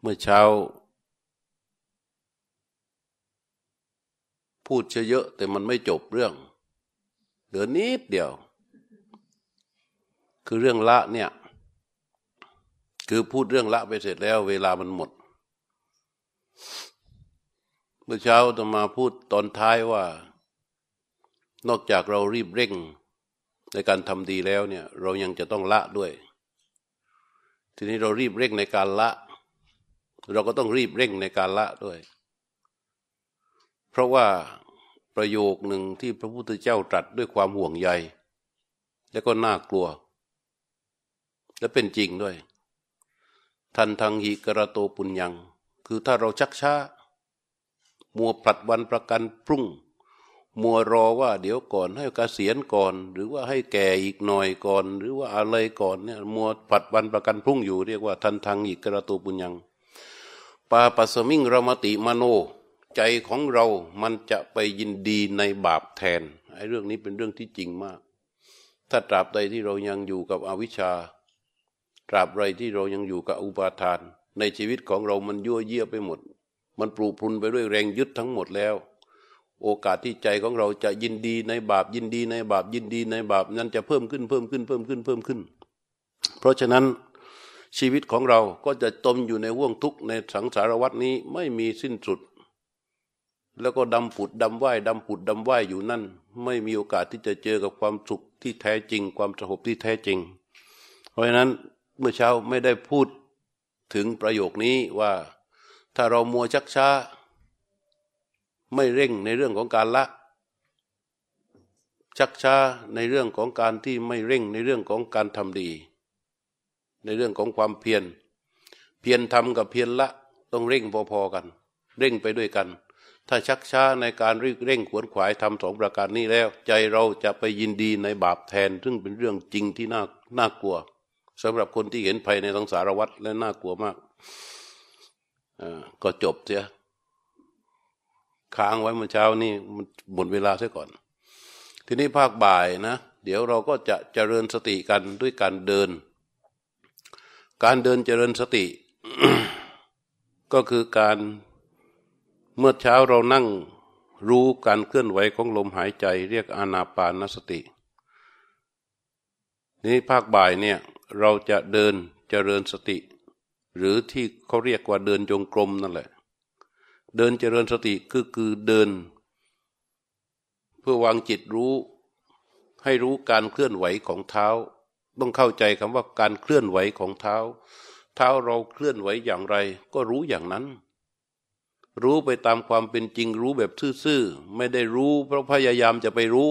เมื่อเช้า พูดเยอะแต่มันไม่จบเรื่อง เหลือนิดเดียว คือเรื่องละเนี่ย คือพูดเรื่องละไปเสร็จแล้ว เวลามันหมด เมื่อเช้าจะมาพูดตอนท้ายว่า นอกจากเรารีบเร่งในการทำดีแล้วเนี่ย เรายังจะต้องละด้วย ทีนี้เรารีบเร่งในการละ เราก็ต้องรีบเร่งในการละด้วย เพราะว่าประโยคหนึ่งที่พระพุทธเจ้าตรัสด้วยความห่วงใย และก็น่ากลัว และเป็นจริงด้วย ทันทังหิกระโตปุญญัง คือถ้าเราชักช้า มัวผลัดวันประกันพรุ่ง มัวรอว่าเดี๋ยวก่อนให้กเกษียณก่อน หรือว่าให้แก่อีกหน่อยก่อน หรือว่าอะไรก่อนเนี่ยมัวผลัดวันประกันพรุ่งอยู่เรียกว่า ทันทังหิกระโตปุญญัง ปาปัสมิงรมติมโน ใจของเรามันจะไปยินดีในบาปแทนไอ้เรื่องนี้เป็นเรื่องที่จริงมาก ถ้าตราบใดที่เรายังอยู่กับอวิชชา ตราบใดที่เรายังอยู่กับอุปาทาน ในชีวิตของเรามันยั่วเยี่ยไปหมด มันปลูกพรุนไปด้วยแรงยึดทั้งหมดแล้ว โอกาสที่ใจของเราจะยินดีในบาปยินดีในบาปยินดีในบาปนั้นจะเพิ่มขึ้นเพิ่มขึ้นเพิ่มขึ้นเพิ่มขึ้น เพราะฉะนั้น ชีวิตของเราก็จะจมอยู่ในว่วงทุกข์ในสังสารวัฏนี้ไม่มีสิ้นสุด แล้วก็ดำผุดดำไหวดำผุดดำไหวอยู่นั่น ไม่มีโอกาสที่จะเจอกับความสุขที่แท้จริง ความสงบที่แท้จริง เพราะฉะนั้นเมื่อเช้าไม่ได้พูดถึงประโยคนี้ว่า ถ้าเรามัวชักช้า ไม่เร่งในเรื่องของการละ ชักช้าในเรื่องของการที่ไม่เร่งในเรื่องของการทำดี ในเรื่องของความเพียร เพียรทำกับเพียรละต้องเร่งพอๆกัน เร่งไปด้วยกัน ถ้าชักช้าในการรีเร่งขวนขวายทำสองประการนี้แล้ว ใจเราจะไปยินดีในบาปแทน ซึ่งเป็นเรื่องจริงที่น่าน่ากลัวสำหรับคนที่เห็นภัยในสังสารวัฏและน่ากลัวมากก็จบเสียค้างไว้เมื่อเช้านี่มันหมดเวลาเสียก่อน ทีนี้ภาคบ่ายนะ เดี๋ยวเราก็จะเจริญสติกันด้วยการเดิน การเดินเจริญสติ ก็คือการเมื่อเช้าเรานั่งรู้การเคลื่อนไหวของลมหายใจ เรียกอานาปานสติ นี้ภาคบ่ายเนี่ยเราจะเดินเจริญสติ หรือที่เขาเรียกว่าเดินจงกรมนั่นแหละ เดินเจริญสติคือคือเดิน เพื่อวางจิตรู้ ให้รู้การเคลื่อนไหวของเท้า ต้องเข้าใจคำว่าการเคลื่อนไหวของเท้า เท้าเราเคลื่อนไหวอย่างไร ก็รู้อย่างนั้น รู้ไปตามความเป็นจริงรู้แบบซื่อๆไม่ได้รู้ เพราะพยายามจะไปรู้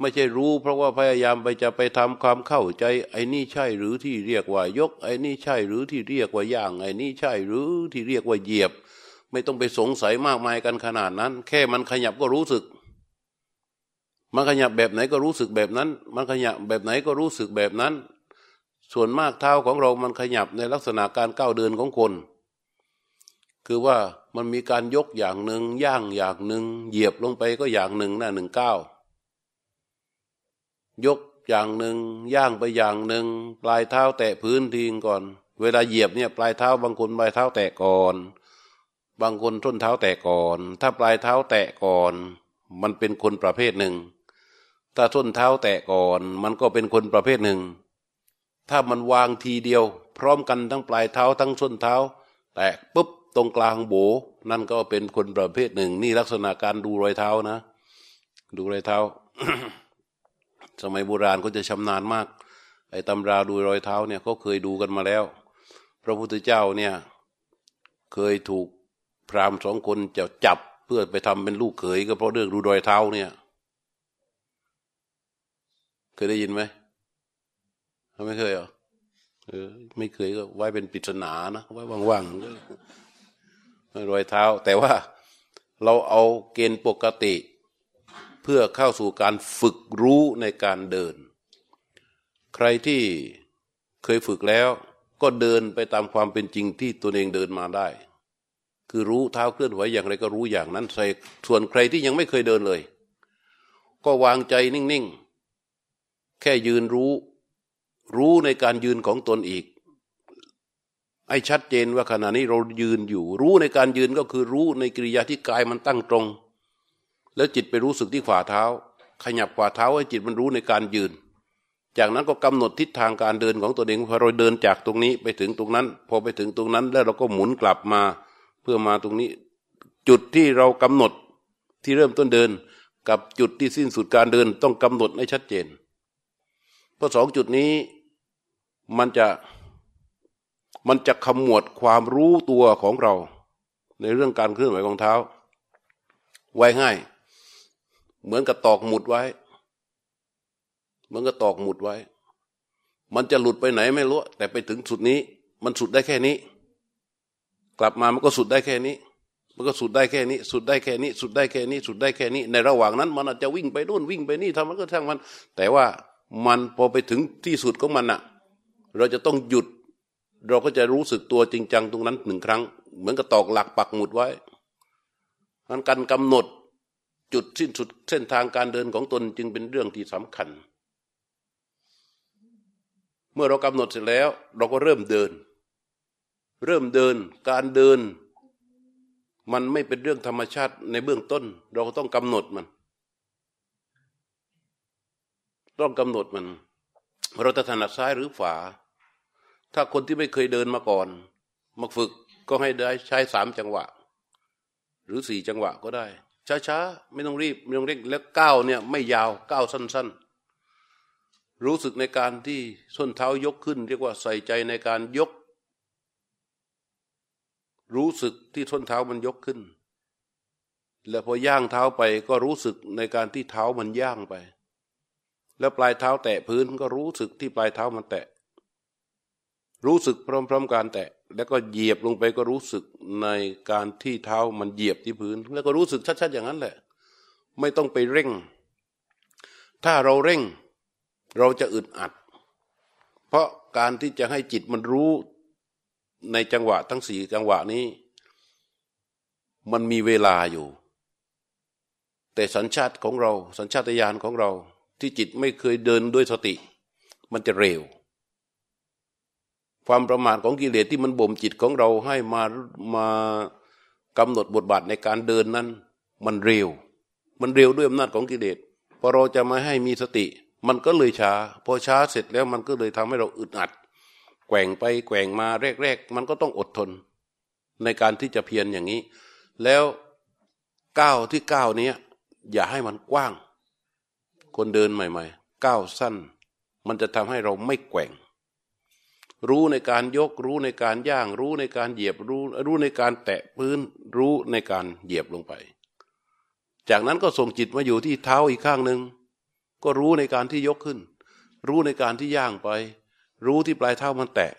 ไม่ใช่รู้ เพราะว่าพยายามไปจะไปทำความเข้าใจ ไอ้นี่ใช่หรือที่เรียกว่ายก ไอ้นี่ใช่หรือที่เรียกว่าย่าง ไอ้นี่ใช่หรือที่เรียกว่าเหยียบ ไม่ต้องไปสงสัยมากมายกันขนาดนั้น แค่มันขยับก็รู้สึก มันขยับแบบไหนก็รู้สึกแบบนั้น มันขยับแบบไหนก็รู้สึกแบบนั้น ส่วนมากเท้าของเรามันขยับในลักษณะการก้าวเดินของคน คือว่ามันมีการยกอย่างหนึ่งย่างอย่างหนึ่งเหยียบลงไปก็อย่างหนึ่งนะหนึ่งก้าวยกอย่างหนึ่งย่างไปอย่างหนึ่งปลายเท้าแตะพื้นทีก่อน เวลาเหยียบเนี่ยปลายเท้าบางคนปลายเท้าแตะก่อน บางคนส้นเท้าแตะก่อน ถ้าปลายเท้าแตะก่อน มันเป็นคนประเภทหนึ่ง ถ้าส้นเท้าแตะก่อน มันก็เป็นคนประเภทหนึ่ง ถ้ามันวางทีเดียว พร้อมกันทั้งปลายเท้าทั้งส้นเท้า แตะปุ๊บตรงกลางโบ นั่นก็เป็นคนประเภทหนึ่ง นี่ลักษณะการดูรอยเท้านะ ดูรอยเท้า สมัยโบราณก็จะชำนาญมาก ไอ้ตำราดูรอยเท้าเนี่ยเขาเคยดูกันมาแล้ว พระพุทธเจ้าเนี่ย เคยถูกพราหมณ์สองคนจะจับเพื่อไปทำเป็นลูกเขยก็เพราะเรื่องดูรอยเท้าเนี่ย เคยได้ยินไหมไม่เคยเหรอเออไม่เคยก็ไว้เป็นปริศนานะไว้ว่างๆรอยเท้า แต่ว่าเราเอาเกณฑ์ปกติ เพื่อเข้าสู่การฝึกรู้ในการเดิน ใครที่เคยฝึกแล้ว ก็เดินไปตามความเป็นจริงที่ตัวเองเดินมาได้ คือรู้เท้าเคลื่อนไหวอย่างไรก็รู้อย่างนั้นใส่ส่วนใครที่ยังไม่เคยเดินเลย ก็วางใจนิ่งๆ แค่ยืนรู้ รู้ในการยืนของตนอีกไอ้ชัดเจนว่าขณะนี้เรายืนอยู่ รู้ในการยืนก็คือรู้ในกิริยาที่กายมันตั้งตรง แล้วจิตไปรู้สึกที่ฝ่าเท้า ขยับฝ่าเท้าให้จิตมันรู้ในการยืน จากนั้นก็กำหนดทิศทางการเดินของตัวเองพอเราเดินจากตรงนี้ไปถึงตรงนั้น พอไปถึงตรงนั้น แล้วเราก็หมุนกลับมา เพื่อมาตรงนี้ จุดที่เรากำหนดที่เริ่มต้นเดิน กับจุดที่สิ้นสุดการเดินต้องกำหนดให้ชัดเจน เพราะสองจุดนี้มันจะมันจะขมวดความรู้ตัวของเรา ในเรื่องการเคลื่อนไหวของเท้า ไว้ง่าย เหมือนกับตอกหมุดไว้ เหมือนกับตอกหมุดไว้ มันจะหลุดไปไหนไม่รู้ แต่ไปถึงสุดนี้ มันสุดได้แค่นี้ กลับมามันก็สุดได้แค่นี้ มันก็สุดได้แค่นี้ สุดได้แค่นี้ สุดได้แค่นี้ สุดได้แค่นี้ ในระหว่างนั้น มันอาจจะวิ่งไปนู่นวิ่งไปนี่ทำมันก็ช่างมัน แต่ว่า มันพอไปถึงที่สุดของมันอะเราจะต้องหยุด เราก็จะรู้สึกตัวจริงจังตรงนั้นหนึ่งครั้ง เหมือนกับตอกหลักปักหมุดไว้มันการกำหนดจุดสิ้นสุดเส้นทางการเดินของตนจึงเป็นเรื่องที่สำคัญ เมื่อเรากำหนดเสร็จแล้ว เราก็เริ่มเดิน เริ่มเดินการเดิน มันไม่เป็นเรื่องธรรมชาติในเบื้องต้น เราก็ต้องกำหนดมัน ต้องกำหนดมัน เราจะถนัดซ้ายหรือขวา ถ้าคนที่ไม่เคยเดินมาก่อนมาฝึกก็ให้ได้ใช้สามจังหวะ หรือสี่จังหวะก็ได้ ช้าๆ ไม่ต้องรีบ ไม่ต้องเร่งแล้วก้าวเนี่ยไม่ยาวก้าวสั้น ๆ รู้สึกในการที่ส้นเท้ายกขึ้น เรียกว่าใส่ใจในการยก รู้สึกที่ส้นเท้ามันยกขึ้น แล้วพอย่างเท้าไปก็รู้สึกในการที่เท้ามันย่างไป แล้วปลายเท้าแตะพื้นก็รู้สึกที่ปลายเท้ามันแตะ รู้สึกพร้อมๆกันแตะ แล้วก็เหยียบลงไปก็รู้สึกในการที่เท้ามันเหยียบที่พื้น แล้วก็รู้สึกชัดๆอย่างนั้นแหละ ไม่ต้องไปเร่ง ถ้าเราเร่ง เราจะอึดอัด เพราะการที่จะให้จิตมันรู้ในจังหวะทั้งสี่จังหวะนี้ มันมีเวลาอยู่ แต่สัญชาติของเรา สัญชาตญาณของเรา ที่จิตไม่เคยเดินด้วยสติ มันจะเร็ว ความประมาทของกิเลสที่มันบ่มจิตของเราให้มามากำหนดบทบาทในการเดินนั้น มันเร็ว มันเร็วด้วยอำนาจของกิเลสพอเราจะมาให้มีสติ มันก็เลยช้า พอช้าเสร็จแล้วมันก็เลยทำให้เราอึดอัด แกว่งไปแกว่งมาแรกๆ มันก็ต้องอดทน ในการที่จะเพียรอย่างนี้ แล้วก้าวที่ก้าวนี้อย่าให้มันกว้าง คนเดินใหม่ ๆ ก้าวสั้น มันจะทำให้เราไม่แกว่ง รู้ในการยก รู้ในการย่าง รู้ในการเหยียบ รู้ รู้ในการแตะพื้น รู้ในการเหยียบลงไป จากนั้นก็ส่งจิตมาอยู่ที่เท้าอีกข้างหนึ่ง ก็รู้ในการที่ยกขึ้น รู้ในการที่ย่างไป รู้ที่ปลายเท้ามันแตะ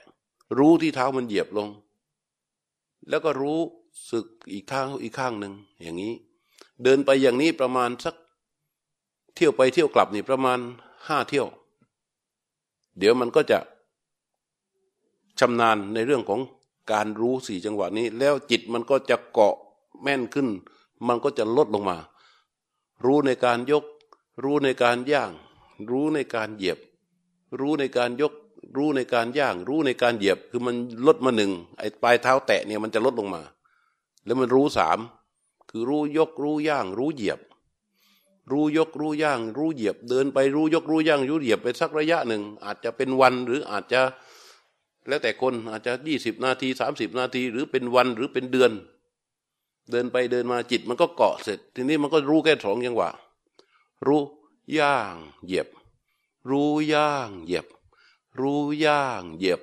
รู้ที่เท้ามันเหยียบลง แล้วก็รู้สึกอีกข้างอีกข้างหนึ่งอย่างนี้ เดินไปอย่างนี้ประมาณสัก เที่ยวไปเที่ยวกลับนี่ประมาณห้าเที่ยว เดี๋ยวมันก็จะชำนาญในเรื่องของการรู้สี่จังหวะนี้ แล้วจิตมันก็จะเกาะแม่นขึ้น มันก็จะลดลงมา รู้ในการยก รู้ในการย่าง รู้ในการเหยียบ รู้ในการยก รู้ในการย่าง รู้ในการเหยียบ คือมันลดมาหนึ่งไอ้ปลายเท้าแตะเนี่ยมันจะลดลงมา แล้วมันรู้สามคือรู้ยกรู้ย่าง รู้เหยียบ รู้ยกรู้ย่าง รู้เหยียบเดินไปรู้ยกรู้ย่างรู้เหยียบไปสักระยะหนึ่ง อาจจะเป็นวันหรืออาจจะแล้วแต่คนอาจจะยี่สิบนาทีสามสิบนาที หรือเป็นวันหรือเป็นเดือน เดินไปเดินมาจิตมันก็เกาะเสร็จ ทีนี้มันก็รู้แค่สองอย่างว่ารู้ย่างเหยียบ รู้ย่างเหยียบ รู้ย่างเหยียบ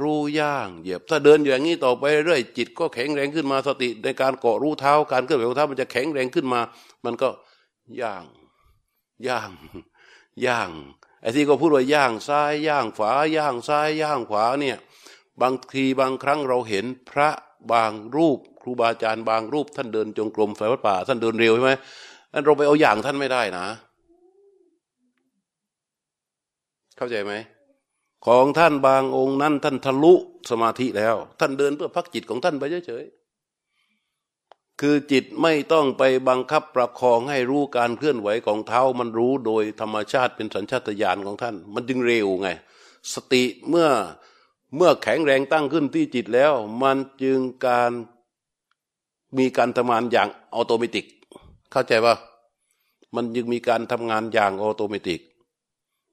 รู้ย่างเหยียบ ถ้าเดินอย่างนี้ต่อไปเรื่อยจิตก็แข็งแรงขึ้นมาสติในการเกาะรู้เท้าการเคลื่อนไหวของเท้ามันจะแข็งแรงขึ้นมา มันก็ ย่างย่างย่างไอ้ที่ก็พูดว่าย่างซ้ายย่างขวาย่างซ้ายย่างขวาเนี่ยบางทีบางครั้งเราเห็นพระบางรูป ครูบาอาจารย์บางรูป ท่านเดินจงกรมไฟวัดป่า ท่านเดินเร็วใช่ไหมอันเราไปเอาอย่างท่านไม่ได้นะ เข้าใจไหมของท่านบางองค์นั้น ท่านทะลุสมาธิแล้ว ท่านเดินเพื่อพักจิตของท่านไปเฉย คือจิตไม่ต้องไปบังคับประคองให้รู้การเคลื่อนไหวของเท้ามันรู้โดยธรรมชาติเป็นสัญชาตญาณของท่าน มันจึงเร็วไง สติเมื่อเมื่อแข็งแรงตั้งขึ้นที่จิตแล้ว มันจึงการมีการทำงานอย่างอัตโนมัติเข้าใจป่ะมันจึงมีการทำงานอย่างอัตโนมัติ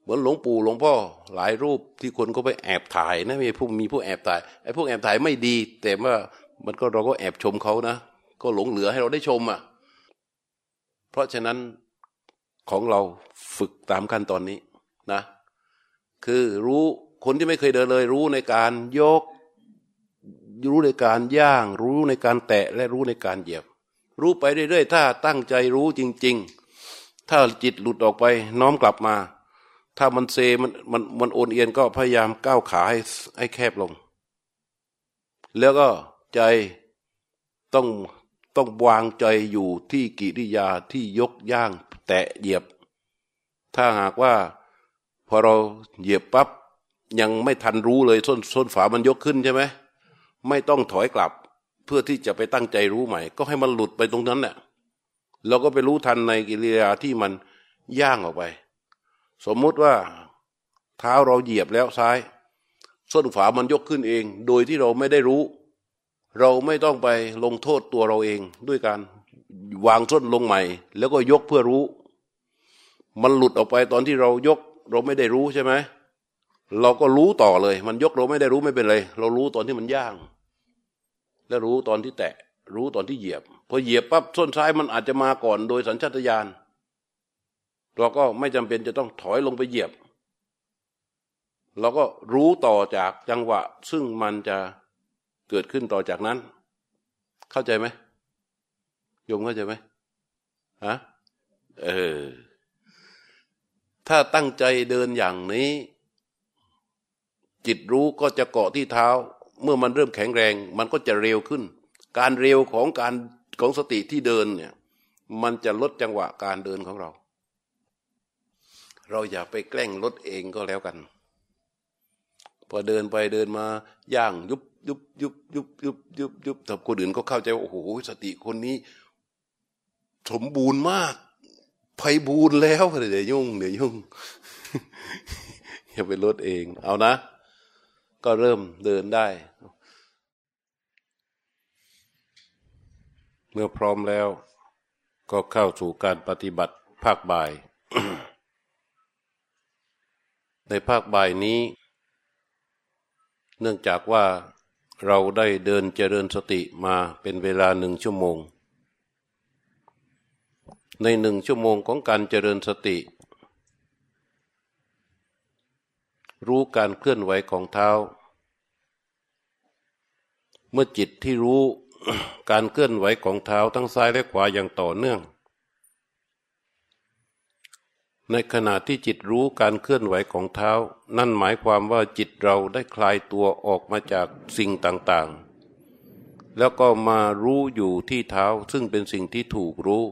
เหมือนหลวงปู่หลวงพ่อหลายรูปที่คนก็ไปแอบถ่ายนะมีพวกมีพวกแอบถ่ายไอ้พวกแอบถ่ายไม่ดี แต่ว่ามันก็เราก็แอบชมเขานะ ก็หลงเหลือให้เราได้ชมอะ เพราะฉะนั้นของเราฝึกตามขั้นตอนนี้นะ คือรู้คนที่ไม่เคยเดินเลย รู้ในการยก รู้ในการย่าง รู้ในการแตะและรู้ในการเหยียบ รู้ไปเรื่อยๆ ถ้าตั้งใจรู้จริง ๆ ถ้าจิตหลุดออกไปน้อมกลับมา ถ้ามันเซมันมันมันโอนเอียนก็พยายามก้าวขาให้ให้แคบลง แล้วก็ใจต้อง ต้องวางใจอยู่ที่กิริยาที่ยกย่างแตะเหยียบ ถ้าหากว่าพอเราเหยียบปับ๊บยังไม่ทันรู้เลยส้นส้นฝามันยกขึ้นใช่ไหมไม่ต้องถอยกลับ เพื่อที่จะไปตั้งใจรู้ใหม่ ก็ให้มันหลุดไปตรงนั้นแหละเราก็ไปรู้ทันในกิริยาที่มันย่างออกไป สมมุติว่าเท้าเราเหยียบแล้วซ้าย ส้นฝามันยกขึ้นเอง โดยที่เราไม่ได้รู้ เราไม่ต้องไปลงโทษตัวเราเองด้วยการวางส้นลงใหม่ แล้วก็ยกเพื่อรู้ มันหลุดออกไปตอนที่เรายกเราไม่ได้รู้ใช่ไหมเราก็รู้ต่อเลย มันยกเราไม่ได้รู้ไม่เป็นไรเรารู้ตอนที่มันย่าง แล้วรู้ตอนที่แตะ รู้ตอนที่เหยียบพอเหยียบปั๊บส้นซ้ายมันอาจจะมาก่อนโดยสัญชาตญาณเราก็ไม่จำเป็นจะต้องถอยลงไปเหยียบ เราก็รู้ต่อจากจังหวะ ซึ่งมันจะ เกิดขึ้นต่อจากนั้น เข้าใจไหมโยมเข้าใจไหมฮะเออ ถ้าตั้งใจเดินอย่างนี้ จิตรู้ก็จะเกาะที่เท้า เมื่อมันเริ่มแข็งแรง มันก็จะเร็วขึ้น การเร็วของการของสติที่เดินเนี่ย มันจะลดจังหวะการเดินของเรา เราอย่าไปแกล้งลดเองก็แล้วกัน พอเดินไปเดินมาย่างยุบ ยุบยุบยุบยุบยุบยุบแต่คนอื่นก็เข้าใจว่าโอ้โหสติคนนี้ สมบูรณ์มากไพบูรณ์แล้วเดี๋ยวยุ่งเดี๋ยวยุ่งอย่าไปลดเอง เอานะ ก็เริ่มเดินได้ เมื่อพร้อมแล้ว ก็เข้าสู่การปฏิบัติภาคบ่าย ในภาคบ่ายนี้ เนื่องจากว่า เราได้เดินเจริญสติมาเป็นเวลาหนึ่งชั่วโมง ในหนึ่งชั่วโมงของการเจริญสติ รู้การเคลื่อนไหวของเท้า เมื่อจิตที่รู้การเคลื่อนไหวของเท้าทั้งซ้ายและขวาอย่างต่อเนื่อง ในขณะที่จิตรู้การเคลื่อนไหวของเท้า นั่นหมายความว่าจิตเราได้คลายตัวออกมาจากสิ่งต่างๆ แล้วก็มารู้อยู่ที่เท้าซึ่งเป็นสิ่งที่ถูกรู้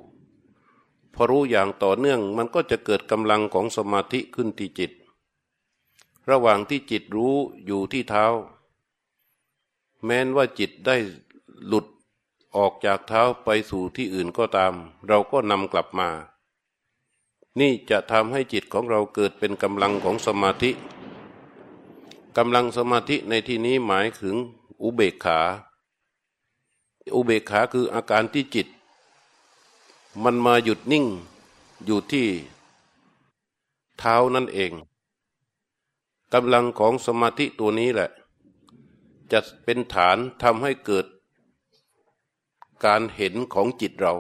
พอรู้อย่างต่อเนื่องมันก็จะเกิดกำลังของสมาธิขึ้นที่จิต ระหว่างที่จิตรู้อยู่ที่เท้า แม้นว่าจิตได้หลุดออกจากเท้าไปสู่ที่อื่นก็ตาม เราก็นำกลับมา นี่จะทำให้จิตของเราเกิดเป็นกำลังของสมาธิกำลังสมาธิในที่นี้หมายถึงอุเบกขา อุเบกขาคืออาการที่จิต มันมาหยุดนิ่งอยู่ที่เท้านั่นเองกำลังของสมาธิตัวนี้แหละ จะเป็นฐานทำให้เกิดการเห็นของจิตเรา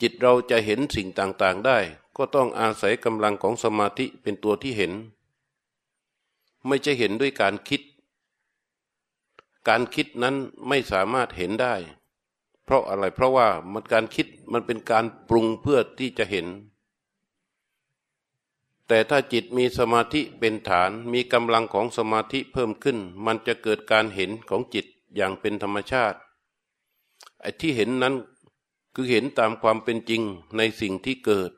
จิตเราจะเห็นสิ่งต่างๆได้ ก็ต้องอาศัยกำลังของสมาธิเป็นตัวที่เห็น ไม่ใช่เห็นด้วยการคิด การคิดนั้นไม่สามารถเห็นได้ เพราะอะไรเพราะว่ามันการคิดมันเป็นการปรุงเพื่อที่จะเห็น แต่ถ้าจิตมีสมาธิเป็นฐานมีกำลังของสมาธิเพิ่มขึ้น มันจะเกิดการเห็นของจิตอย่างเป็นธรรมชาติไอ้ที่เห็นนั้น คือเห็นตามความเป็นจริงในสิ่งที่เกิด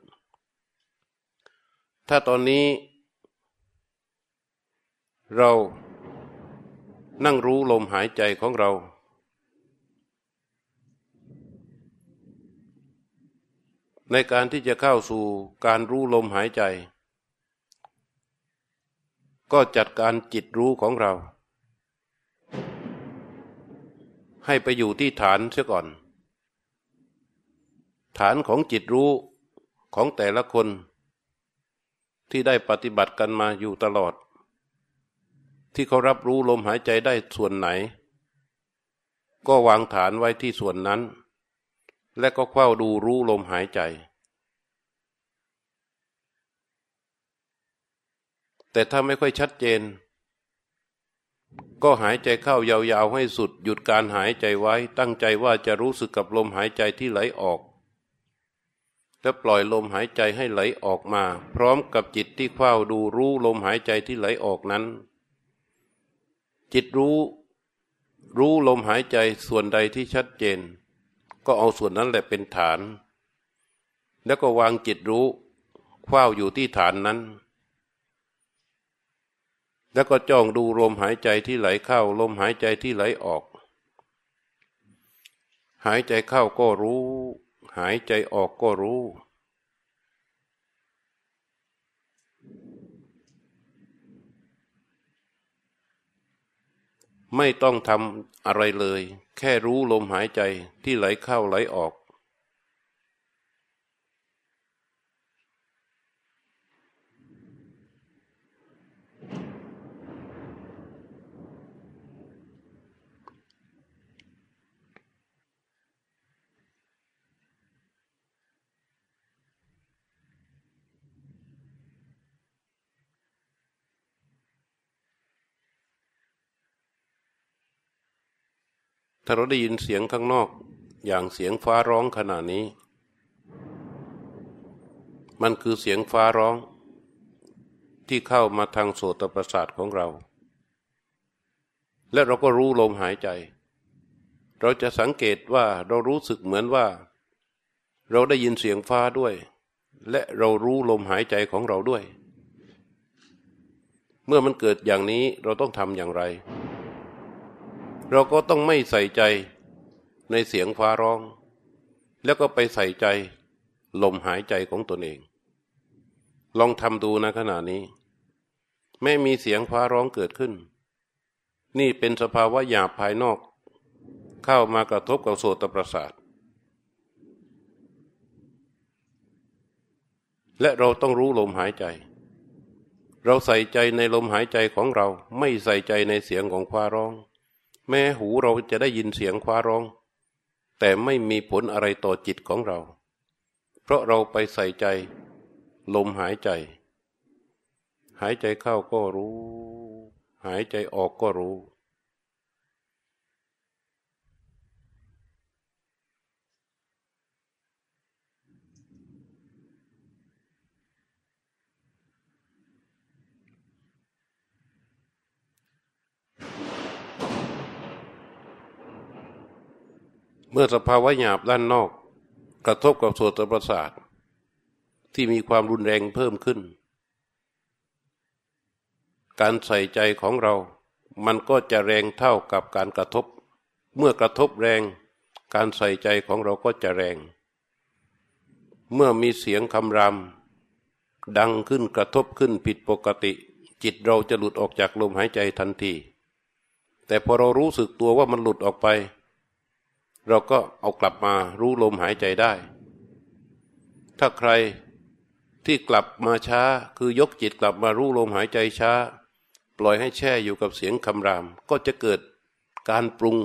ถ้าตอนนี้ เรานั่งรู้ลมหายใจของเรา ในการที่จะเข้าสู่การรู้ลมหายใจ ก็จัดการจิตรู้ของเรา ให้ไปอยู่ที่ฐานเสียก่อน ฐานของจิตรู้ของแต่ละคน ที่ได้ปฏิบัติกันมาอยู่ตลอด ที่เขารับรู้ลมหายใจได้ส่วนไหน ก็วางฐานไว้ที่ส่วนนั้น และก็เฝ้าดูรู้ลมหายใจ แต่ถ้าไม่ค่อยชัดเจนก็หายใจเข้ายาวๆให้สุด หยุดการหายใจไว้ตั้งใจว่าจะรู้สึกกับลมหายใจที่ไหลออก แล้วปล่อยลมหายใจให้ไหลออกมา พร้อมกับจิตที่เฝ้าดูรู้ลมหายใจที่ไหลออกนั้น จิตรู้ รู้ลมหายใจส่วนใดที่ชัดเจน ก็เอาส่วนนั้นแหละเป็นฐาน แล้วก็วางจิตรู้เฝ้าอยู่ที่ฐานนั้น แล้วก็จ้องดูลมหายใจที่ไหลเข้าลมหายใจที่ไหลออก หายใจเข้าก็รู้ หายใจออกก็รู้ ไม่ต้องทำอะไรเลย แค่รู้ลมหายใจที่ไหลเข้าไหลออก ถ้าเราได้ยินเสียงข้างนอก อย่างเสียงฟ้าร้องขณะนี้ มันคือเสียงฟ้าร้อง ที่เข้ามาทางโสตประสาทของเรา และเราก็รู้ลมหายใจ เราจะสังเกตว่าเรารู้สึกเหมือนว่า เราได้ยินเสียงฟ้าด้วย และเรารู้ลมหายใจของเราด้วย เมื่อมันเกิดอย่างนี้เราต้องทำอย่างไร เราก็ต้องไม่ใส่ใจในเสียงฟ้าร้อง แล้วก็ไปใส่ใจลมหายใจของตนเอง ลองทำดูนะขณะนี้ ไม่มีเสียงฟ้าร้องเกิดขึ้น นี่เป็นสภาวะหยาบภายนอก เข้ามากระทบกับโสตประสาท และเราต้องรู้ลมหายใจ เราใส่ใจในลมหายใจของเราไม่ใส่ใจในเสียงของฟ้าร้อง แม้หูเราจะได้ยินเสียงคว้าร้อง แต่ไม่มีผลอะไรต่อจิตของเรา เพราะเราไปใส่ใจ ลมหายใจ หายใจเข้าก็รู้ หายใจออกก็รู้ เมื่อสภาวะหยาบด้านนอก กระทบกับโสตประสาท ที่มีความรุนแรงเพิ่มขึ้น การใส่ใจของเรา มันก็จะแรงเท่ากับการกระทบ เมื่อกระทบแรง การใส่ใจของเราก็จะแรง เมื่อมีเสียงคำรามดังขึ้นกระทบขึ้นผิดปกติ จิตเราจะหลุดออกจากลมหายใจทันที แต่พอเรารู้สึกตัวว่ามันหลุดออกไป เราก็เอากลับมารู้ลมหายใจได้ ถ้าใครที่กลับมาช้าคือยกจิตกลับมารู้ลมหายใจช้า ปล่อยให้แช่อยู่กับเสียงคำราม ก็จะเกิดการปรุง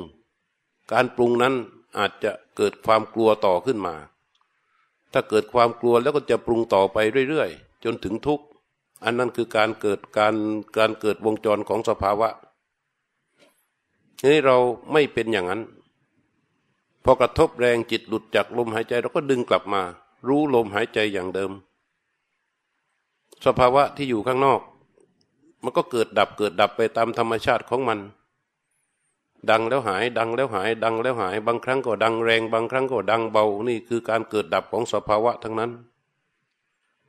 การปรุงนั้นอาจจะเกิดความกลัวต่อขึ้นมา ถ้าเกิดความกลัวแล้วก็จะปรุงต่อไปเรื่อยๆ จนถึงทุกข์ อันนั้นคือการเกิดการการเกิดวงจรของสภาวะนี้เราไม่เป็นอย่างนั้น พอกระทบแรงจิตหลุดจากลมหายใจเราก็ดึงกลับมา รู้ลมหายใจอย่างเดิม สภาวะที่อยู่ข้างนอก มันก็เกิดดับเกิดดับไปตามธรรมชาติของมัน ดังแล้วหาย ดังแล้วหาย ดังแล้วหาย บางครั้งก็ดังแรง บางครั้งก็ดังเบา นี่คือการเกิดดับของสภาวะทั้งนั้น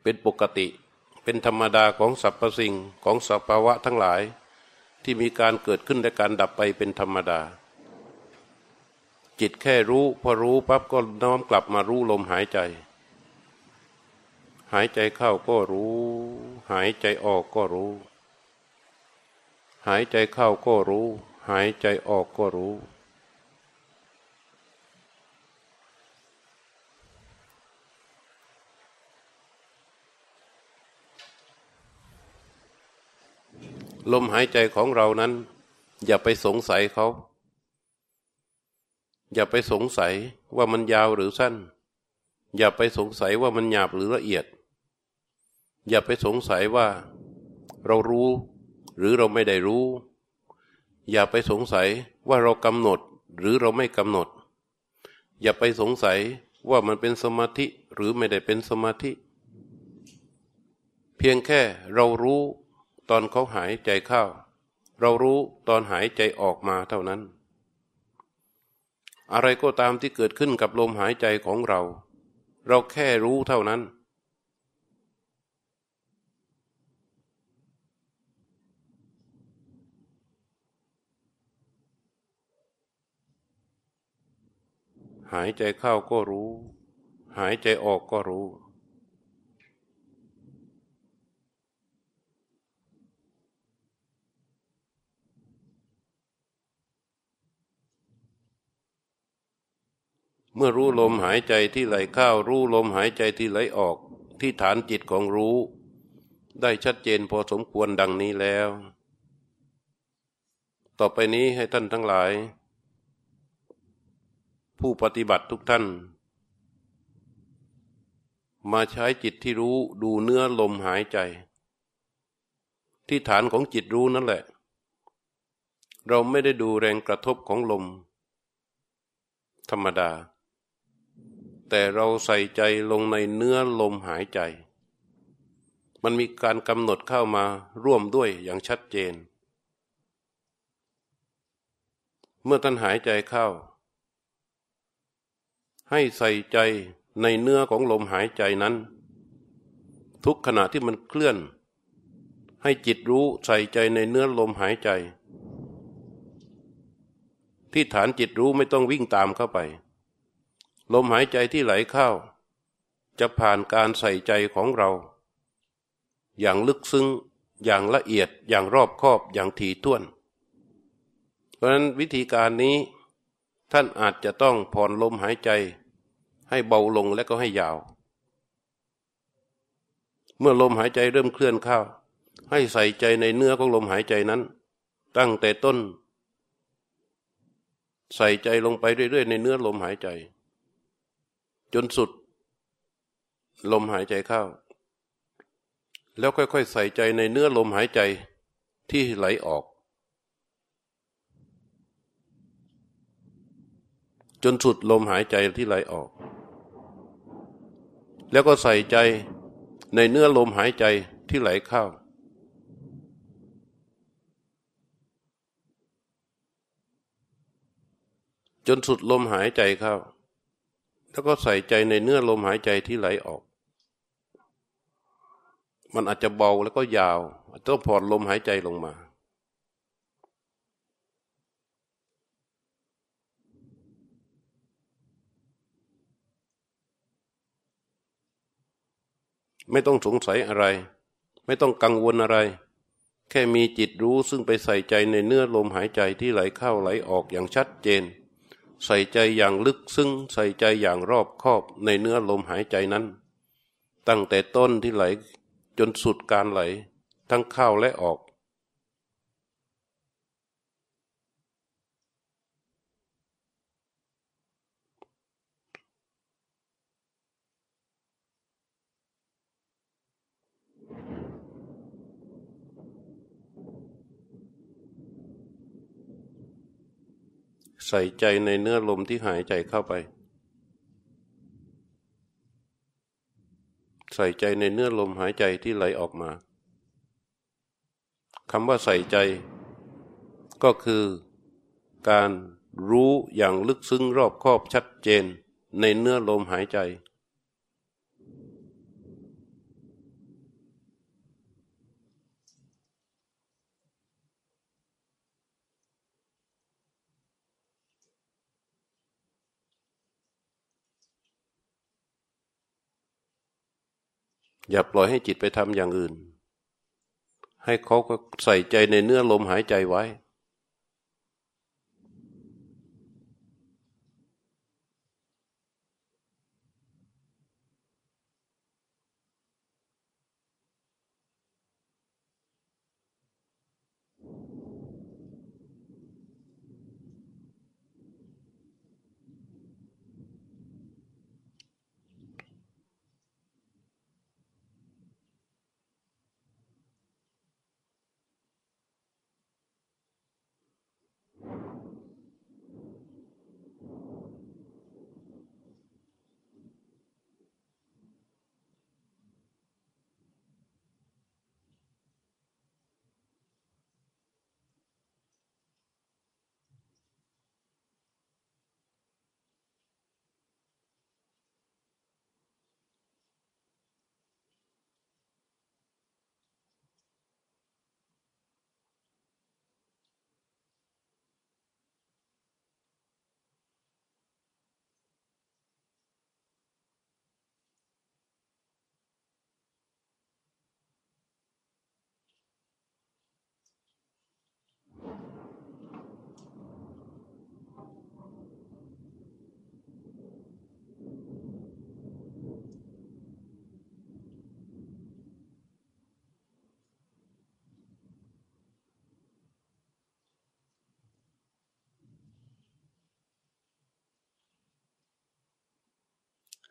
เป็นปกติ เป็นธรรมดาของสรรพสิ่งของสภาวะทั้งหลาย ที่มีการเกิดขึ้นและการดับไปเป็นธรรมดา จิตแค่รู้ พอรู้ปั๊บก็น้อมกลับมารู้ลมหายใจ หายใจเข้าก็รู้ หายใจออกก็รู้ หายใจเข้าก็รู้ หายใจออกก็รู้ ลมหายใจของเรานั้น อย่าไปสงสัยเขา อย่าไปสงสัยว่ามันยาวหรือสั้น อย่าไปสงสัยว่ามันหยาบหรือละเอียด อย่าไปสงสัยว่า เรารู้หรือเราไม่ได้รู้ อย่าไปสงสัยว่าเรากำหนดหรือเราไม่กำหนด อย่าไปสงสัยว่ามันเป็นสมาธิหรือไม่ได้เป็นสมาธิ เพียงแค่เรารู้ตอนเขาหายใจเข้า เรารู้ตอนหายใจออกมาเท่านั้น อะไรก็ตามที่เกิดขึ้นกับลมหายใจของเรา เราแค่รู้เท่านั้น หายใจเข้าก็รู้ หายใจออกก็รู้ เมื่อรู้ลมหายใจที่ไหลเข้ารู้ลมหายใจที่ไหลออก ที่ฐานจิตของรู้ ได้ชัดเจนพอสมควรดังนี้แล้ว ต่อไปนี้ให้ท่านทั้งหลาย ผู้ปฏิบัติทุกท่าน มาใช้จิตที่รู้ดูเนื้อลมหายใจ ที่ฐานของจิตรู้นั่นแหละ เราไม่ได้ดูแรงกระทบของลม ธรรมดา แต่เราใส่ใจลงในเนื้อลมหายใจ มันมีการกำหนดเข้ามาร่วมด้วยอย่างชัดเจน เมื่อท่านหายใจเข้า ให้ใส่ใจในเนื้อของลมหายใจนั้น ทุกขณะที่มันเคลื่อน ให้จิตรู้ใส่ใจในเนื้อลมหายใจ ที่ฐานจิตรู้ไม่ต้องวิ่งตามเข้าไป ลมหายใจที่ไหลเข้า จะผ่านการใส่ใจของเรา อย่างลึกซึ้งอย่างละเอียดอย่างรอบคอบอย่างถี่ถ้วน เพราะฉะนั้นวิธีการนี้ท่านอาจจะต้องผ่อนลมหายใจ ให้เบาลงและก็ให้ยาว เมื่อลมหายใจเริ่มเคลื่อนเข้า ให้ใส่ใจในเนื้อของลมหายใจนั้น ตั้งแต่ต้น ใส่ใจลงไปเรื่อยๆ ในเนื้อลมหายใจ จนสุด ลมหายใจเข้า แล้วค่อยๆใส่ใจในเนื้อลมหายใจที่ไหลออก จนสุดลมหายใจที่ไหลออก แล้วก็ใส่ใจในเนื้อลมหายใจที่ไหลเข้าจนสุดลมหายใจเข้า แล้วก็ใส่ใจในเนื้อลมหายใจที่ไหลออก มันอาจจะเบาแล้วก็ยาวต้องผ่อนลมหายใจลงมา ไม่ต้องสงสัยอะไร ไม่ต้องกังวลอะไร แค่มีจิตรู้ซึ่งไปใส่ใจในเนื้อลมหายใจที่ไหลเข้าไหลออกอย่างชัดเจน ใส่ใจอย่างลึกซึ้งใส่ใจอย่างรอบคอบในเนื้อลมหายใจนั้น ตั้งแต่ต้นที่ไหลจนสุดการไหล ทั้งเข้าและออก ใส่ใจในเนื้อลมที่หายใจเข้าไป ใส่ใจในเนื้อลมหายใจที่ไหลออกมาคำว่าใส่ใจก็คือการรู้อย่างลึกซึ้งรอบคอบชัดเจนในเนื้อลมหายใจ อย่าปล่อยให้จิตไปทำอย่างอื่น ให้เขาก็ใส่ใจในเนื้อลมหายใจไว้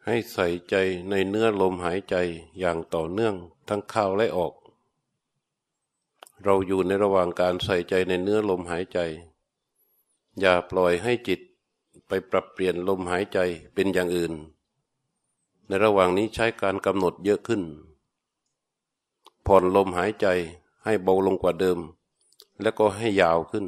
ให้ใส่ใจในเนื้อลมหายใจอย่างต่อเนื่องทั้งเข้าและออก เราอยู่ในระหว่างการใส่ใจในเนื้อลมหายใจ อย่าปล่อยให้จิตไปปรับเปลี่ยนลมหายใจเป็นอย่างอื่น ในระหว่างนี้ใช้การกำหนดเยอะขึ้น ผ่อนลมหายใจให้เบาลงกว่าเดิม แล้วก็ให้ยาวขึ้น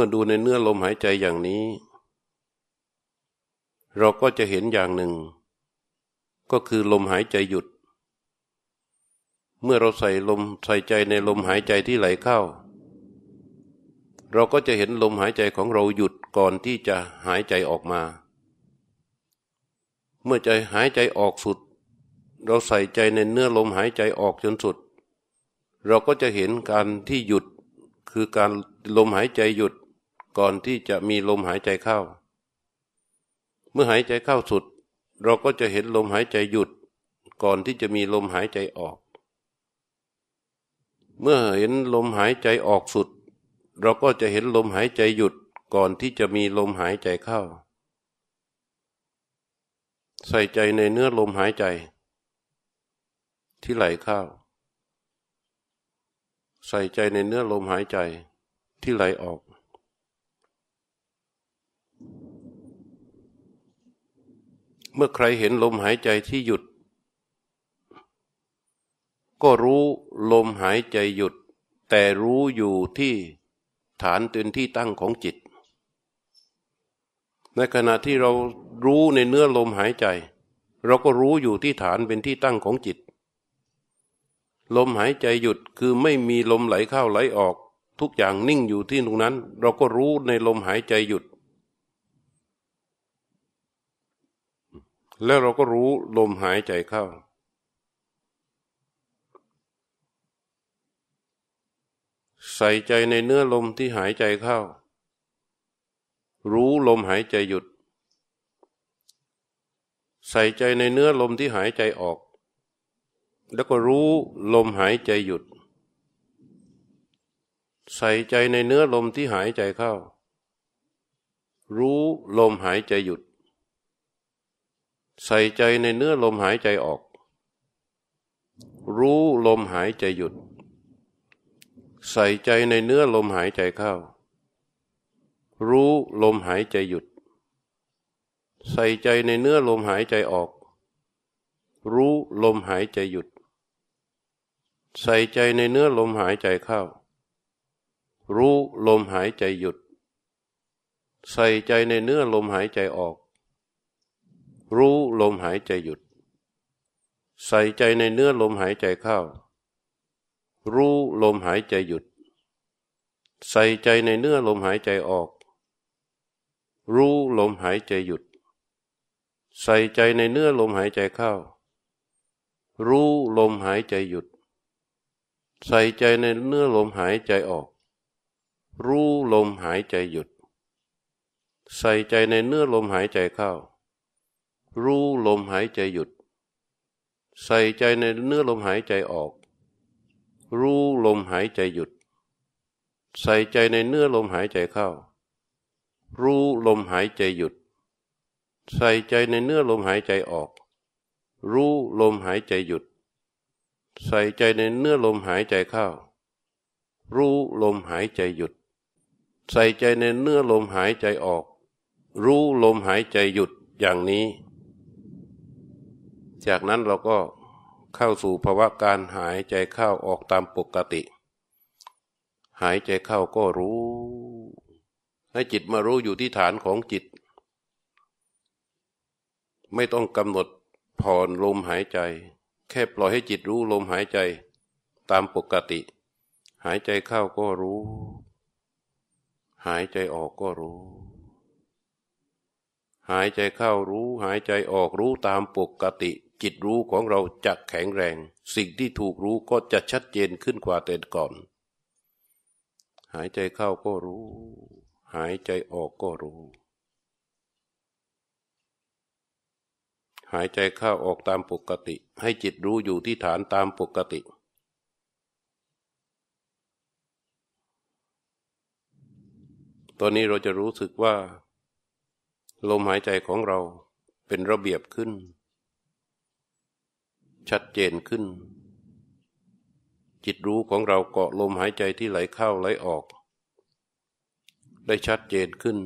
มื่อดูในเนื้อลมหายใจอย่างนี้ เราก็จะเห็นอย่างหนึ่ง ก็คือลมหายใจหยุด เมื่อเราใส่ลมใส่ใจในลมหายใจที่ไหลเข้า เราก็จะเห็นลมหายใจของเราหยุดก่อนที่จะหายใจออกมา เมื่อใจหายใจออกสุด เราใส่ใจในเนื้อลมหายใจออกจนสุด เราก็จะเห็นการที่หยุดคือการลมหายใจหยุด ก่อนที่จะมีลมหายใจเข้า เมื่อหายใจเข้าสุด เราก็จะเห็นลมหายใจหยุด ก่อนที่จะมีลมหายใจออก เมื่อเห็นลมหายใจออกสุด เราก็จะเห็นลมหายใจหยุด ก่อนที่จะมีลมหายใจเข้า ใส่ใจในเนื้อลมหายใจ ที่ไหลเข้าใส่ใจในเนื้อลมหายใจที่ไหลออก เมื่อใครเห็นลมหายใจที่หยุด ก็รู้ลมหายใจหยุด แต่รู้อยู่ที่ฐานเป็นที่ตั้งของจิต ในขณะที่เรารู้ในเนื้อลมหายใจ เราก็รู้อยู่ที่ฐานเป็นที่ตั้งของจิต ลมหายใจหยุดคือไม่มีลมไหลเข้าไหลออก ทุกอย่างนิ่งอยู่ที่ตรงนั้น เราก็รู้ในลมหายใจหยุด แล้วเราก็รู้ลมหายใจเข้า ใส่ใจในเนื้อลมที่หายใจเข้า รู้ลมหายใจหยุด ใส่ใจในเนื้อลมที่หายใจออก แล้วก็รู้ลมหายใจหยุด ใส่ใจในเนื้อลมที่หายใจเข้า รู้ลมหายใจหยุด ใส่ใจในเนื้อลมหายใจออก รู้ลมหายใจหยุด ใส่ใจในเนื้อลมหายใจเข้า รู้ลมหายใจหยุด ใส่ใจในเนื้อลมหายใจออก รู้ลมหายใจหยุด ใส่ใจในเนื้อลมหายใจเข้า รู้ลมหายใจหยุด ใส่ใจในเนื้อลมหายใจออก รู้ลมหายใจหยุด ใส่ใจในเนื้อลมหายใจเข้า รู้ลมหายใจหยุด ใส่ใจในเนื้อลมหายใจออก รู้ลมหายใจหยุด ใส่ใจในเนื้อลมหายใจเข้า รู้ลมหายใจหยุด ใส่ใจในเนื้อลมหายใจออก รู้ลมหายใจหยุด ใส่ใจในเนื้อลมหายใจเข้า รู้ลมหายใจหยุด ใส่ใจในเนื้อลมหายใจออก รู้ลมหายใจหยุด ใส่ใจในเนื้อลมหายใจเข้า รู้ลมหายใจหยุด ใส่ใจในเนื้อลมหายใจออก รู้ลมหายใจหยุด ใส่ใจในเนื้อลมหายใจเข้า รู้ลมหายใจหยุด ใส่ใจในเนื้อลมหายใจออก รู้ลมหายใจหยุดอย่างนี้ จากนั้นเราก็เข้าสู่ภาวะการหายใจเข้าออกตามปกติ หายใจเข้าก็รู้ ให้จิตมารู้อยู่ที่ฐานของจิต ไม่ต้องกำหนดผ่อนลมหายใจ แค่ปล่อยให้จิตรู้ลมหายใจตามปกติ หายใจเข้าก็รู้ หายใจออกก็รู้ หายใจเข้ารู้ หายใจออกรู้ตามปกติ จิตรู้ของเราจะแข็งแรง สิ่งที่ถูกรู้ก็จะชัดเจนขึ้นกว่าแต่ก่อน หายใจเข้าก็รู้ หายใจออกก็รู้ หายใจเข้าออกตามปกติ ให้จิตรู้อยู่ที่ฐานตามปกติตอนนี้เราจะรู้สึกว่า ลมหายใจของเราเป็นระเบียบขึ้น ชัดเจนขึ้น จิตรู้ของเราเกาะลมหายใจที่ไหลเข้าไหลออก ได้ชัดเจนขึ้น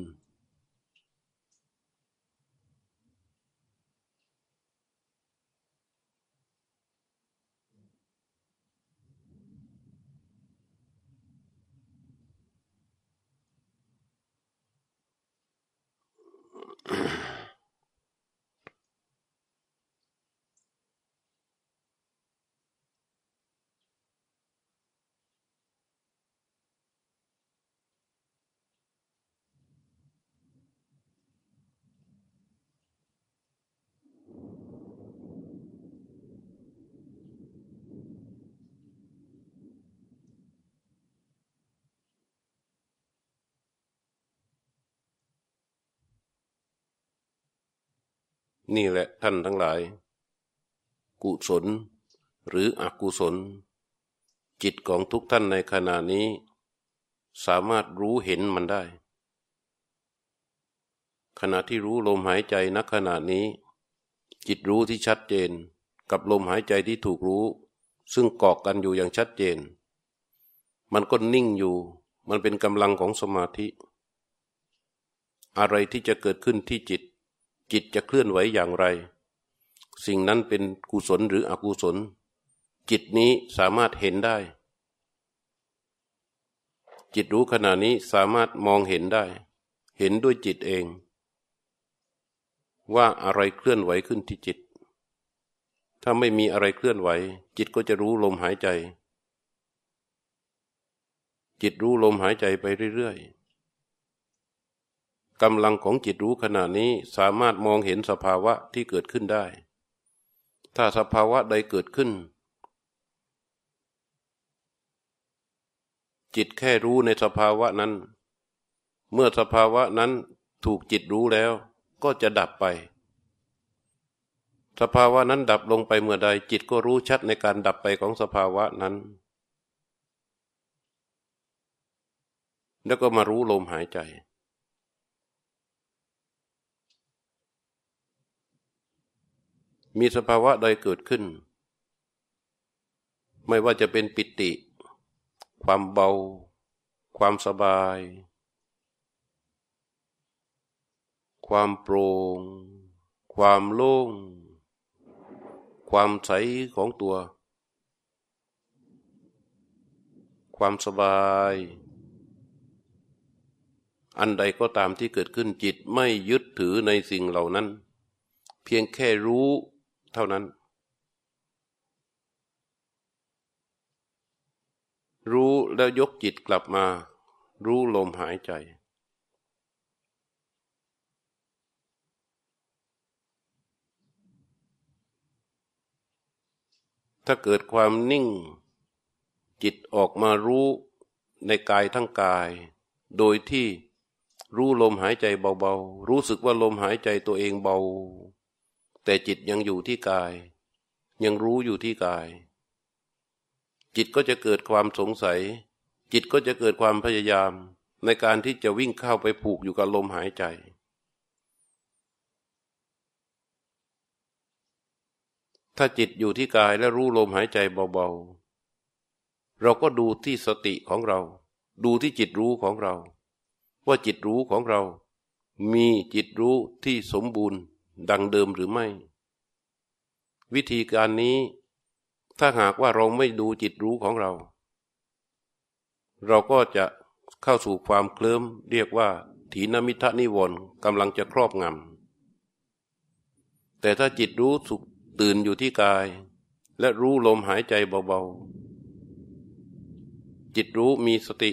นี่แหละท่านทั้งหลาย กุศล หรืออกุศล จิตของทุกท่านในขณะนี้ สามารถรู้เห็นมันได้ ขณะที่รู้ลมหายใจนักขณะนี้ จิตรู้ที่ชัดเจน กับลมหายใจที่ถูกรู้ ซึ่งเกาะกกันอยู่อย่างชัดเจน มันก็นิ่งอยู่มันเป็นกำลังของสมาธิ อะไรที่จะเกิดขึ้นที่จิต จิตจะเคลื่อนไหวอย่างไร สิ่งนั้นเป็นกุศลหรืออกุศล จิตนี้สามารถเห็นได้ จิตรู้ขณะนี้สามารถมองเห็นได้ เห็นด้วยจิตเอง ว่าอะไรเคลื่อนไหวขึ้นที่จิต ถ้าไม่มีอะไรเคลื่อนไหว จิตก็จะรู้ลมหายใจ จิตรู้ลมหายใจไปเรื่อยๆ กำลังของจิตรู้ขณะนี้สามารถมองเห็นสภาวะที่เกิดขึ้นได้ ถ้าสภาวะใดเกิดขึ้น จิตแค่รู้ในสภาวะนั้น เมื่อสภาวะนั้นถูกจิตรู้แล้ว ก็จะดับไป สภาวะนั้นดับลงไปเมื่อใด จิตก็รู้ชัดในการดับไปของสภาวะนั้น แล้วก็มารู้ลมหายใจ มีสภาวะใดเกิดขึ้น ไม่ว่าจะเป็นปิติ ความเบา ความสบาย ความโปร่ง ความโล่ง ความใสของตัว ความสบาย อันใดก็ตามที่เกิดขึ้นจิตไม่ยึดถือในสิ่งเหล่านั้นเพียงแค่รู้ เท่านั้น รู้แล้วยกจิตกลับมา รู้ลมหายใจ ถ้าเกิดความนิ่ง จิตออกมารู้ในกายทั้งกาย โดยที่รู้ลมหายใจเบาๆ รู้สึกว่าลมหายใจตัวเองเบา แต่จิตยังอยู่ที่กาย ยังรู้อยู่ที่กาย จิตก็จะเกิดความสงสัย จิตก็จะเกิดความพยายาม ในการที่จะวิ่งเข้าไปผูกอยู่กับลมหายใจ ถ้าจิตอยู่ที่กายและรู้ลมหายใจเบาๆ เราก็ดูที่สติของเรา ดูที่จิตรู้ของเรา ว่าจิตรู้ของเรา มีจิตรู้ที่สมบูรณ์ ดังเดิมหรือไม่ วิธีการนี้ ถ้าหากว่าเราไม่ดูจิตรู้ของเรา เราก็จะเข้าสู่ความเคลิ้มเรียกว่า ถีนมิทะนิวรณ์กำลังจะครอบงำแต่ถ้าจิตรู้สุขตื่นอยู่ที่กาย และรู้ลมหายใจเบาๆ จิตรู้มีสติ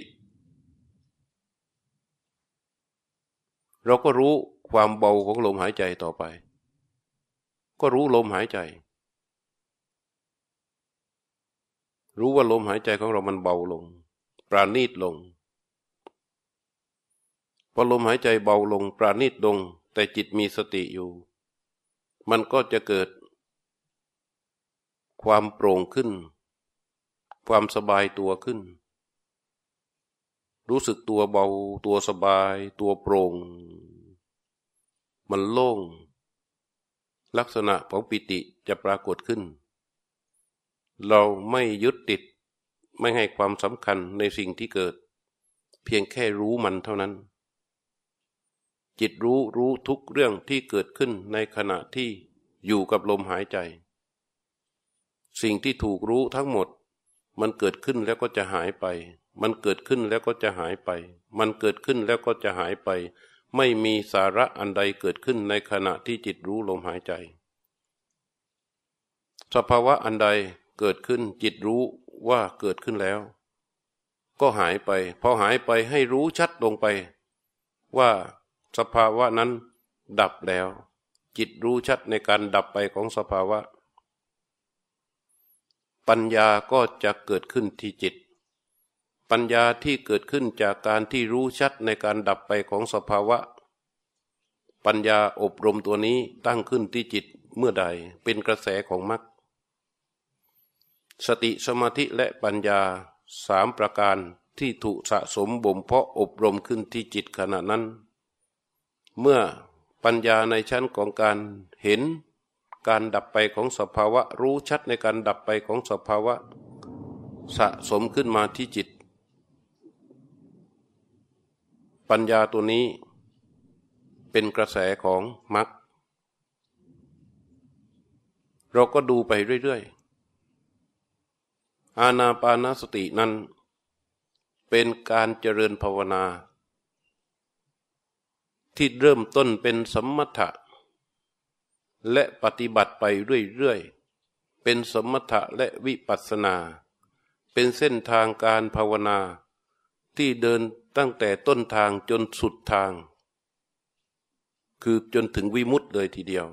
เราก็รู้ ความเบาของลมหายใจต่อไป ก็รู้ลมหายใจ รู้ว่าลมหายใจของเรามันเบาลง ปราณีตลงพอลมหายใจเบาลงปราณีตลง แต่จิตมีสติอยู่ มันก็จะเกิด ความโปร่งขึ้น ความสบายตัวขึ้น รู้สึกตัวเบาตัวสบาย ตัวโปร่ง มันโล่ง ลักษณะของปิติจะปรากฏขึ้น เราไม่ยึดติดไม่ให้ความสำคัญในสิ่งที่เกิด เพียงแค่รู้มันเท่านั้น จิตรู้รู้ทุกเรื่องที่เกิดขึ้นในขณะที่อยู่กับลมหายใจ สิ่งที่ถูกรู้ทั้งหมด มันเกิดขึ้นแล้วก็จะหายไป มันเกิดขึ้นแล้วก็จะหายไป มันเกิดขึ้นแล้วก็จะหายไป ไม่มีสาระอันใดเกิดขึ้นในขณะที่จิตรู้ลมหายใจ สภาวะอันใดเกิดขึ้นจิตรู้ว่าเกิดขึ้นแล้ว ก็หายไปพอหายไปให้รู้ชัดลงไป ว่าสภาวะนั้นดับแล้ว จิตรู้ชัดในการดับไปของสภาวะ ปัญญาก็จะเกิดขึ้นที่จิต ปัญญาที่เกิดขึ้นจากการที่รู้ชัดในการดับไปของสภาวะ ปัญญาอบรมตัวนี้ตั้งขึ้นที่จิตเมื่อใดเป็นกระแสของมรรคสติสมาธิและปัญญาสามประการที่ถูกสะสมบ่มเพาะอบรมขึ้นที่จิตขณะนั้น เมื่อปัญญาในชั้นของการเห็นการดับไปของสภาวะรู้ชัดในการดับไปของสภาวะ สะสมขึ้นมาที่จิต ปัญญาตัวนี้เป็นกระแสของมรรคเราก็ดูไปเรื่อยๆ อาณาปานาสตินั้น เป็นการเจริญภาวนา ที่เริ่มต้นเป็นสมถะ และปฏิบัติไปเรื่อยๆ เป็นสมถะและวิปัสสนา เป็นเส้นทางการภาวนาที่เดิน ตั้งแต่ต้นทางจนสุดทาง คือจนถึงวิมุตต์เลยทีเดียว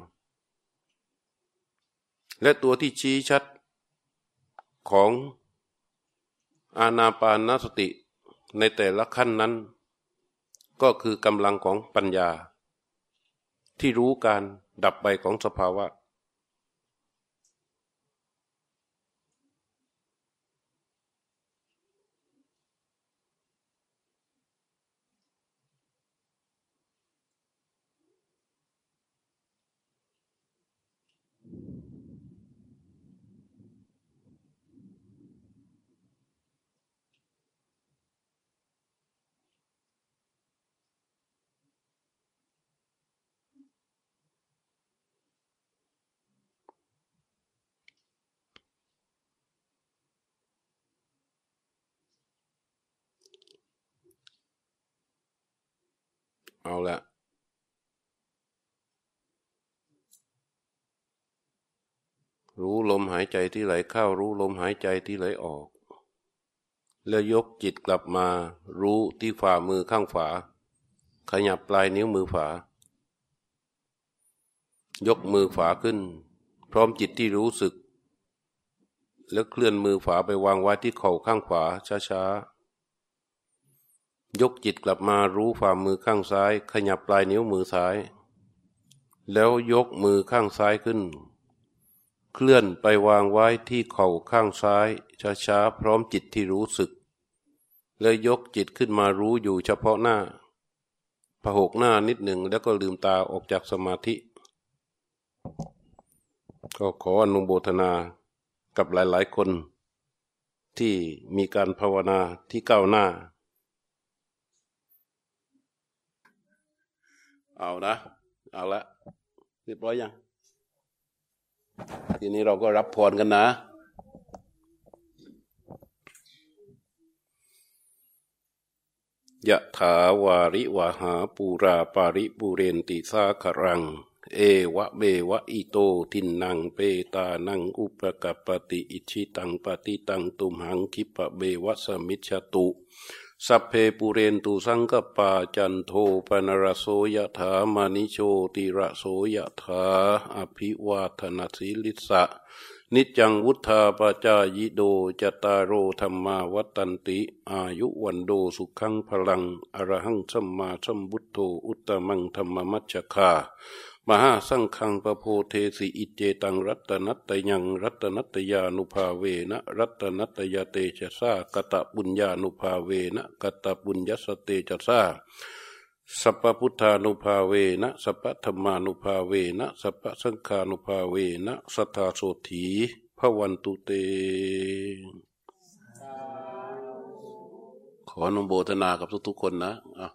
และตัวที่ชี้ชัดของอาณาปานสติในแต่ละขั้นนั้น ก็คือกำลังของปัญญา ที่รู้การดับไปของสภาวะ เอาละรู้ลมหายใจที่ไหลเข้า รู้ลมหายใจที่ไหลออก แล้วยกจิตกลับมา รู้ที่ฝ่ามือข้างฝา ขยับปลายนิ้วมือฝา ยกมือฝาขึ้น พร้อมจิตที่รู้สึก แล้วเคลื่อนมือฝาไปวางไว้ที่เข่าข้างขวาช้าๆ ยกจิตกลับมารู้ฝ่ามือข้างซ้าย ขยับปลายนิ้วมือซ้าย แล้วยกมือข้างซ้ายขึ้น เคลื่อนไปวางไว้ที่เข่าข้างซ้ายช้าๆพร้อมจิตที่รู้สึก แล้วยกจิตขึ้นมารู้อยู่เฉพาะหน้าผหกหน้านิดหนึ่งแล้วก็ลืมตาออกจากสมาธิ ก็ขออนุโมทนากับหลายๆคน ที่มีการภาวนาที่ก้าวหน้า เอานะ เอาละเรียบร้อยยังทีนี้เราก็รับพรกันนะ ยะถาวาริวหาปูราปาริปุเรนติสาครัง เอวะเบวะอิโตทินนางเปตานังอุปกปติอิชิตังปฏิตังตุมหังคิปะเบวะสมิชตุ สัพเพปุเรนตุสังกปาจันโทปนรโสยถามานิโชติระโสยถาอภิวาทนาสิลิสะนิจังวุธาปจายโดจตารโรธรรมาวัตันติ อายุวันโดสุขังพลังอรหังสัมมาสัมบุตโธอุตตมังธรรมมัชฌคา มหาสังขังปโพเทสิอิเจตังรัตนัตยังรัตนัตยานุภาเวนะรัตนัตยาเตชะสากตะบุญญานุภาเวนะกตะบุญญสเตชะสาสัพพุทธานุภาเวนะสัพพธรรมานุภาเวนะสัพพสังฆานุภาเวนะสัทธาโสถีพระวันตุเต ขออนุโมทนากับทุกๆคนนะอะ